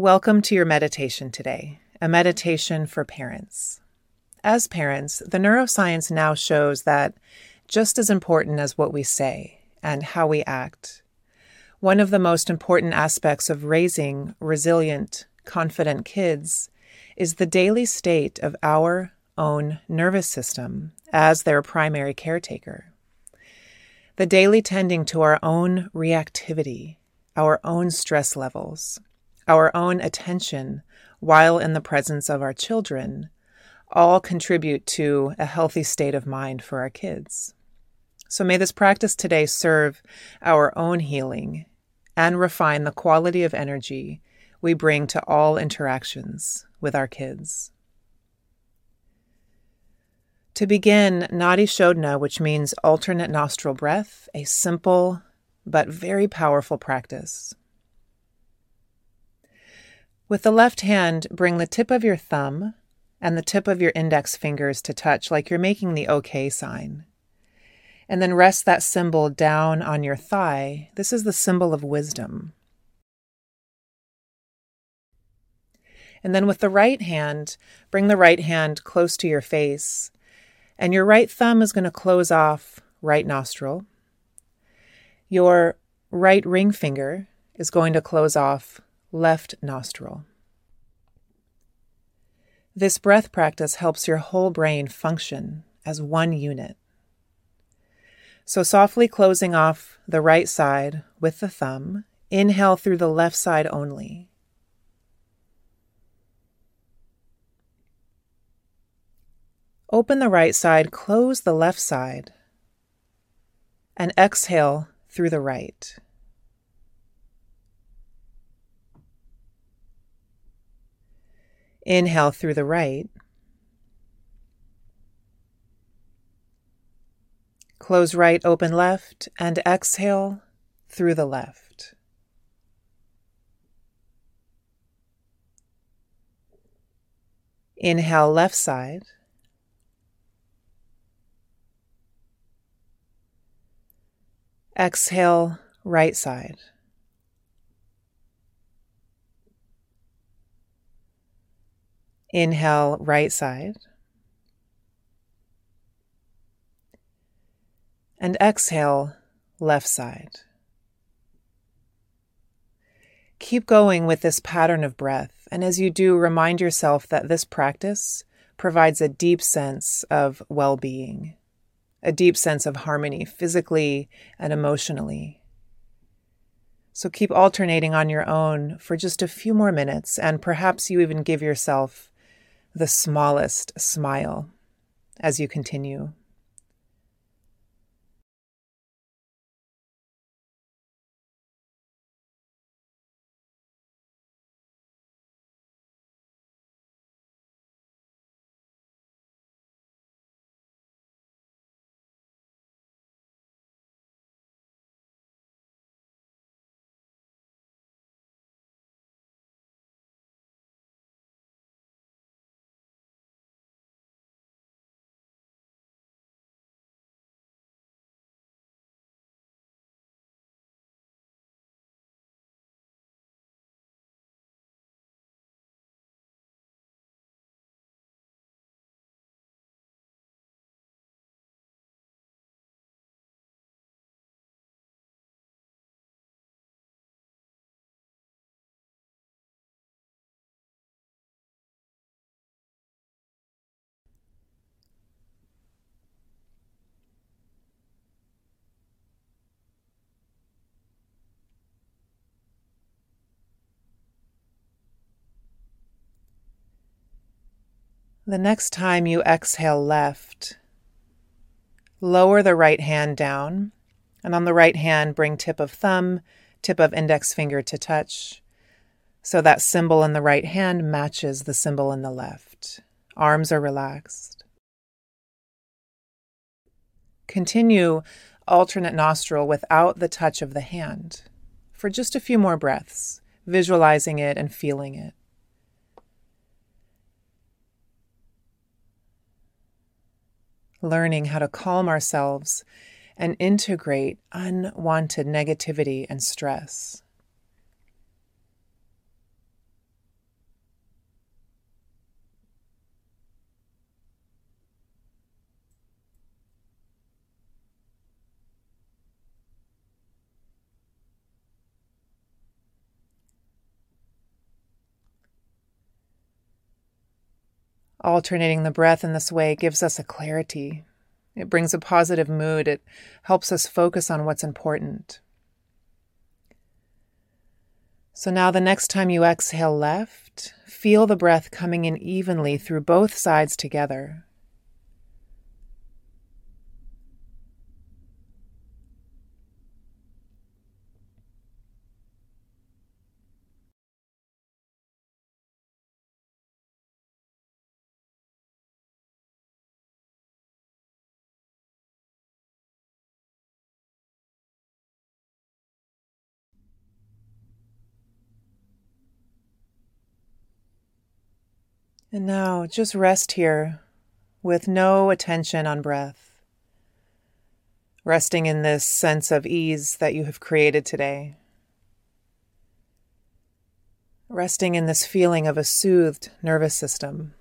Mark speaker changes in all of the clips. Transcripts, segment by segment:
Speaker 1: Welcome to your meditation today, a meditation for parents. As parents, the neuroscience now shows that just as important as what we say and how we act, one of the most important aspects of raising resilient, confident kids is the daily state of our own nervous system as their primary caretaker. The daily tending to our own reactivity, our own stress levels, our own attention while in the presence of our children all contribute to a healthy state of mind for our kids. So may this practice today serve our own healing and refine the quality of energy we bring to all interactions with our kids. To begin, Nadi Shodhana, which means alternate nostril breath, a simple but very powerful practice. With the left hand, bring the tip of your thumb and the tip of your index fingers to touch like you're making the OK sign. And then rest that symbol down on your thigh. This is the symbol of wisdom. And then with the right hand, bring the right hand close to your face. And your right thumb is going to close off right nostril. Your right ring finger is going to close off left nostril. This breath practice helps your whole brain function as one unit. So, softly closing off the right side with the thumb, inhale through the left side only. Open the right side, close the left side, and exhale through the right. Inhale through the right. Close right, open left, and exhale through the left. Inhale left side. Exhale right side. Inhale, right side. And exhale, left side. Keep going with this pattern of breath, and as you do, remind yourself that this practice provides a deep sense of well being, a deep sense of harmony physically and emotionally. So keep alternating on your own for just a few more minutes, and perhaps you even give yourself the smallest smile as you continue. The next time you exhale left, lower the right hand down, and on the right hand, bring tip of thumb, tip of index finger to touch. So that symbol in the right hand matches the symbol in the left. Arms are relaxed. Continue alternate nostril without the touch of the hand for just a few more breaths, visualizing it and feeling it. Learning how to calm ourselves and integrate unwanted negativity and stress. Alternating the breath in this way gives us a clarity. It brings a positive mood. It helps us focus on what's important. So now, the next time you exhale left, feel the breath coming in evenly through both sides together. And now just rest here with no attention on breath, resting in this sense of ease that you have created today. Resting in this feeling of a soothed nervous system.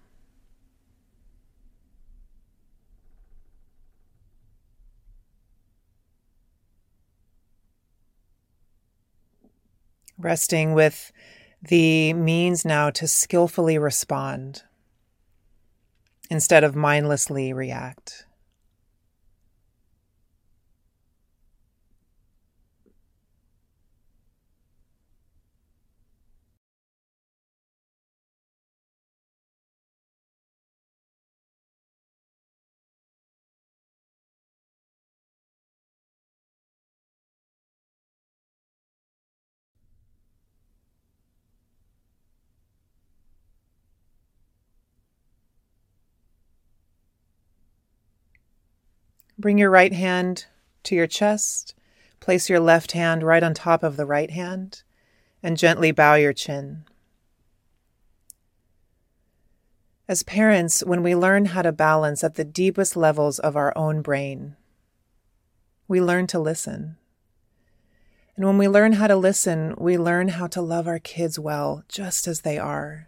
Speaker 1: Resting with the means now to skillfully respond instead of mindlessly react. Bring your right hand to your chest. Place your left hand right on top of the right hand and gently bow your chin. As parents, when we learn how to balance at the deepest levels of our own brain, we learn to listen. And when we learn how to listen, we learn how to love our kids well, just as they are.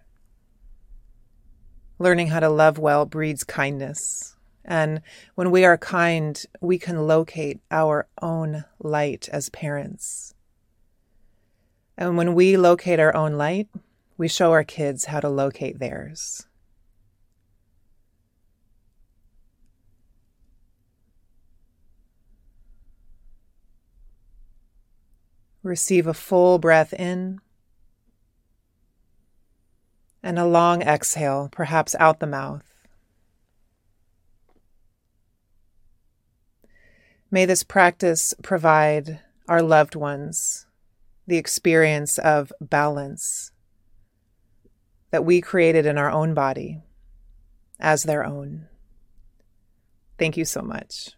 Speaker 1: Learning how to love well breeds kindness. And when we are kind, we can locate our own light as parents. And when we locate our own light, we show our kids how to locate theirs. Receive a full breath in and a long exhale, perhaps out the mouth. May this practice provide our loved ones the experience of balance that we created in our own body as their own. Thank you so much.